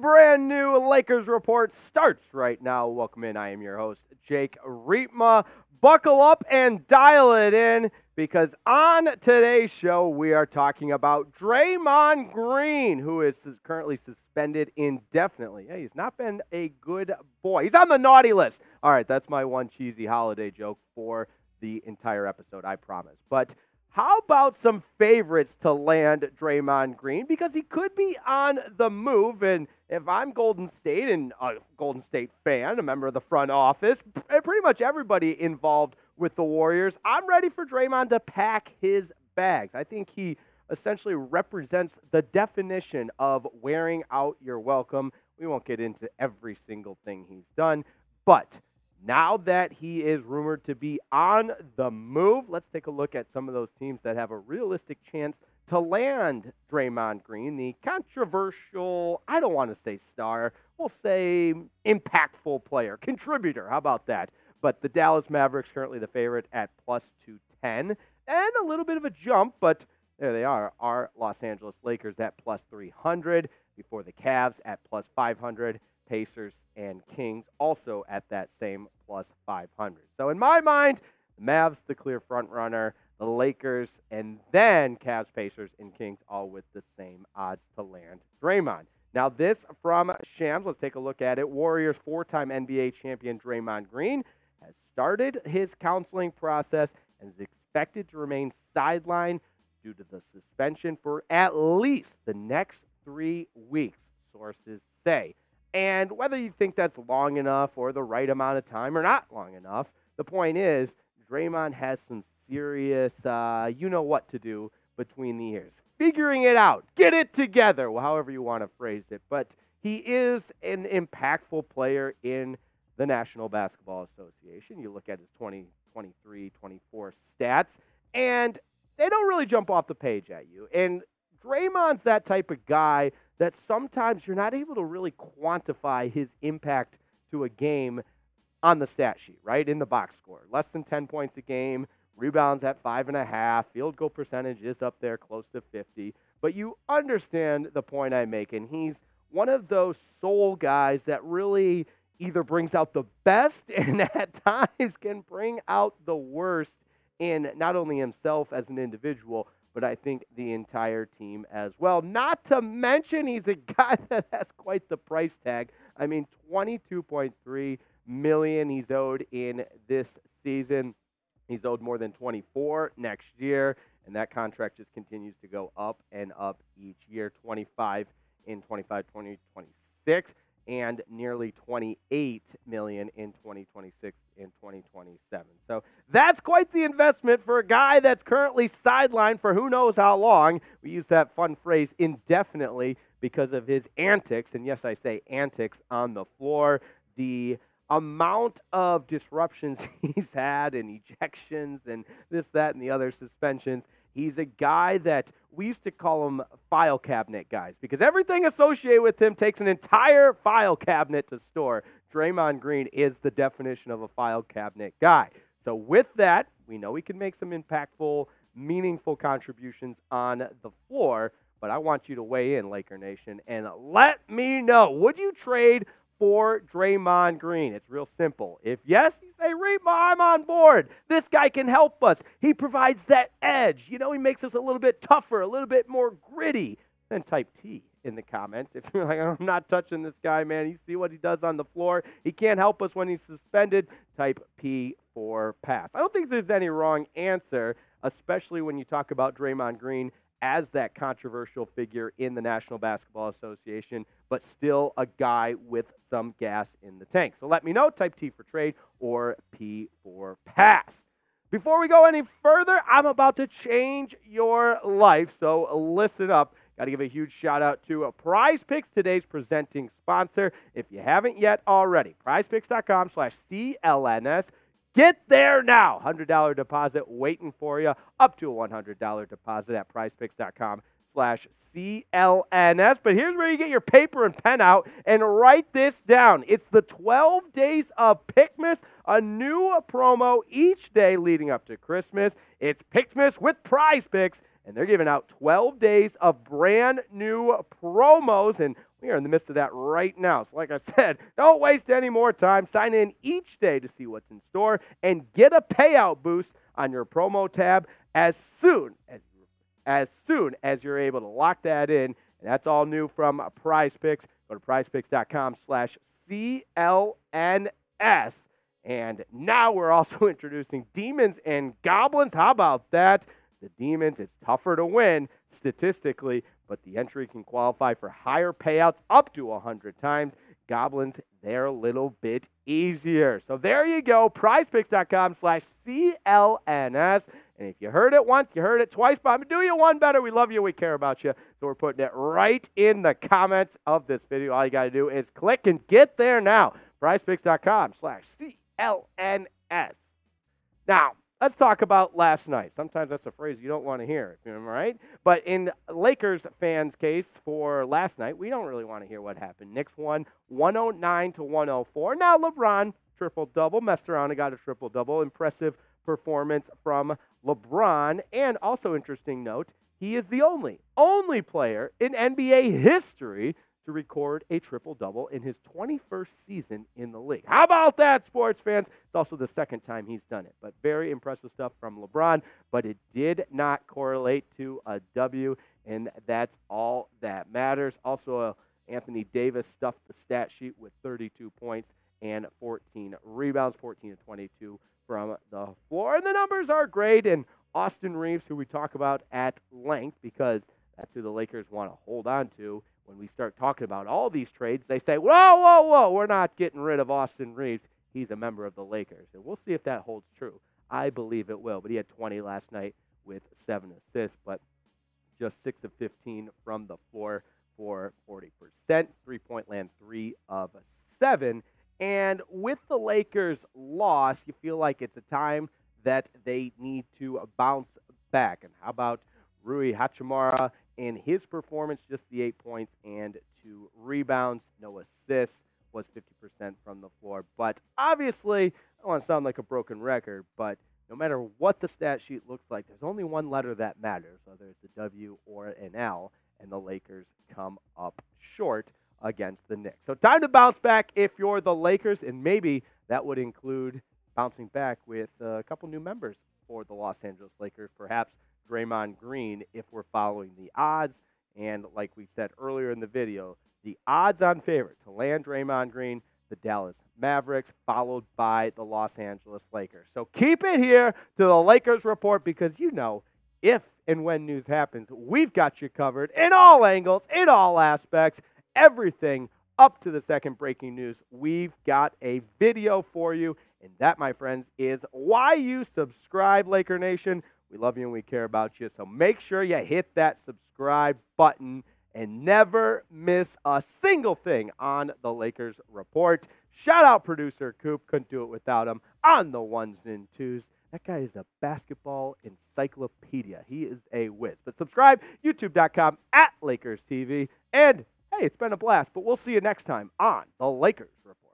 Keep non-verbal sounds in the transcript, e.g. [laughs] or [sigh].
brand new Lakers report starts right now. Welcome in. I am your host, Jake Riepma. Buckle up and dial it in because on today's show, we are talking about Draymond Green, who is currently suspended indefinitely. Hey, he's not been a good boy. He's on the naughty list. All right, that's my one cheesy holiday joke for the entire episode, I promise. But how about some favorites to land Draymond Green? Because he could be on the move. And if I'm Golden State and a Golden State fan, a member of the front office, eh, pretty much everybody involved with the Warriors, I'm ready for Draymond to pack his bags. I think he essentially represents the definition of wearing out your welcome. We won't get into every single thing he's done, but now that he is rumored to be on the move, let's take a look at some of those teams that have a realistic chance to land Draymond Green, the controversial, I don't want to say star, we'll say impactful player, contributor. How about that? But the Dallas Mavericks currently the favorite at plus 210 and a little bit of a jump, but there they are. Our Los Angeles Lakers at plus 300 before the Cavs at plus 500 Pacers, and Kings also at that same plus 500. So in my mind, the Mavs the clear front runner, the Lakers, and then Cavs, Pacers, and Kings all with the same odds to land Draymond. Now this from Shams. Let's take a look at it. Warriors four-time NBA champion Draymond Green has started his counseling process and is expected to remain sidelined due to the suspension for at least the next three weeks, sources say. And whether you think that's long enough or the right amount of time or not long enough, the point is Draymond has some serious, uh, you know what to do between the ears. Figuring it out, get it together, however you want to phrase it. But he is an impactful player in the National Basketball Association. You look at his 2023 24 stats, and they don't really jump off the page at you. And Draymond's that type of guy that sometimes you're not able to really quantify his impact to a game on the stat sheet, right? In the box score. Less than 10 points a game, rebounds at five and a half, field goal percentage is up there close to 50. But you understand the point I'm making. He's one of those soul guys that really either brings out the best [laughs] and at times can bring out the worst in not only himself as an individual, but I think the entire team as well. Not to mention, he's a guy [laughs] that has quite the price tag. I mean, 22.3 million he's owed in this season. He's owed more than 24 next year, and that contract just continues to go up and up each year. 25 in 25, 20, 26 and nearly 28 million in 2026 and 2027. So that's quite the investment for a guy that's currently sidelined for who knows how long. We use that fun phrase indefinitely because of his antics, and yes, I say antics on the floor. The amount of disruptions [laughs] he's had and ejections and this, that, and the other suspensions He's a guy that we used to call him file cabinet guys because everything associated with him takes an entire file cabinet to store. Draymond Green is the definition of a file cabinet guy. So, with that, we know he can make some impactful, meaningful contributions on the floor. But I want you to weigh in, Laker Nation, and let me know would you trade for Draymond Green? It's real simple. If yes, Reba, I'm on board. This guy can help us. He provides that edge. You know, he makes us a little bit tougher, a little bit more gritty. Then type T in the comments. [laughs] If you're like, I'm not touching this guy, man, you see what he does on the floor. He can't help us when he's suspended. Type P for pass. I don't think there's any wrong answer, especially when you talk about Draymond Green as that controversial figure in the National Basketball Association, but still a guy with some gas in the tank. So let me know, type T for trade or P for pass. Before we go any further, I'm about to change your life, so listen up. Got to give a huge shout out to Prize Picks, today's presenting sponsor. If you haven't yet already, prizepicks.com slash CLNS. Get there now. $100 deposit waiting for you. Up to a $100 deposit at prizepicks.com slash CLNS. But here's where you get your paper and pen out and write this down. It's the 12 days of Pickmas, a new promo each day leading up to Christmas. It's Pickmas with Prize Picks, and they're giving out 12 days of brand new promos. And We are in the midst of that right now. So, like I said, [laughs] don't waste any more time. Sign in each day to see what's in store and get a payout boost on your promo tab as soon as as soon as you're able to lock that in. And that's all new from Prize Picks. Go to prizepicks.com slash CLNS. And now we're [laughs] also introducing Demons and Goblins. How about that? The Demons, it's tougher to win statistically, but the entry can qualify for higher payouts up to 100 times. Goblins, they're a little bit easier. So there you go, prizepicks.com slash CLNS. And if you heard it once, you heard it twice, but I'm going to do you one better. We love you. We care about you. So we're putting it right in the comments of this video. All you got to do is click and get there now. prizepicks.com slash CLNS. Now, let's talk about last night. Sometimes that's a phrase you don't want to hear, right? But in Lakers fans' case for last night, we don't really want to hear what happened. Knicks won 109 to 104. Now LeBron triple double, messed around and got a triple double. Impressive performance from LeBron. And also interesting note, he is the only, only player in NBA history to record a triple double in his 21st season in the league. How about that, sports fans? It's also the second time he's done it. But very impressive stuff from LeBron, but it did not correlate to a W, and that's all that matters. Also, uh, Anthony Davis stuffed the stat sheet with 32 points and 14 rebounds, 14 to 22 from the floor. And the numbers are great. And Austin Reaves, who we talk about at length because that's who the Lakers want to hold on to. When we start talking about all these trades, they say, whoa, whoa, whoa, we're not getting rid of Austin Reaves. He's a member of the Lakers. And we'll see if that holds true. I believe it will. But he had 20 last night with seven assists, but just 6 of 15 from the floor for 40%. Three point land, three of seven. And with the Lakers' loss, you feel like it's a time that they need to bounce back. And how about Rui Hachimura and his performance? Just the eight points and two rebounds, no assists, was 50% from the floor. But obviously, I don't want to sound like a broken record, but no matter what the stat sheet looks like, there's only one letter that matters, whether it's a W or an L, and the Lakers come up short against the Knicks. So time to bounce back if you're the Lakers, and maybe that would include bouncing back with uh, a couple new members for the Los Angeles Lakers, perhaps Draymond Green if we're following the odds. And like we said earlier in the video, the odds on favorite to land Draymond Green, the Dallas Mavericks, followed by the Los Angeles Lakers. So keep it here to the Lakers report because you know if and when news happens, we've got you covered in all angles, in all aspects everything up to the second breaking news. We've got a video for you. And that, my friends, is why you subscribe, Laker Nation. We love you and we care about you. So make sure you hit that subscribe button and never miss a single thing on the Lakers report. Shout out producer Coop. Couldn't do it without him on the ones and twos. That guy is a basketball encyclopedia. He is a whiz. But subscribe, youtube.com at Lakers TV. And Hey, it's been a blast, but we'll see you next time on the Lakers Report.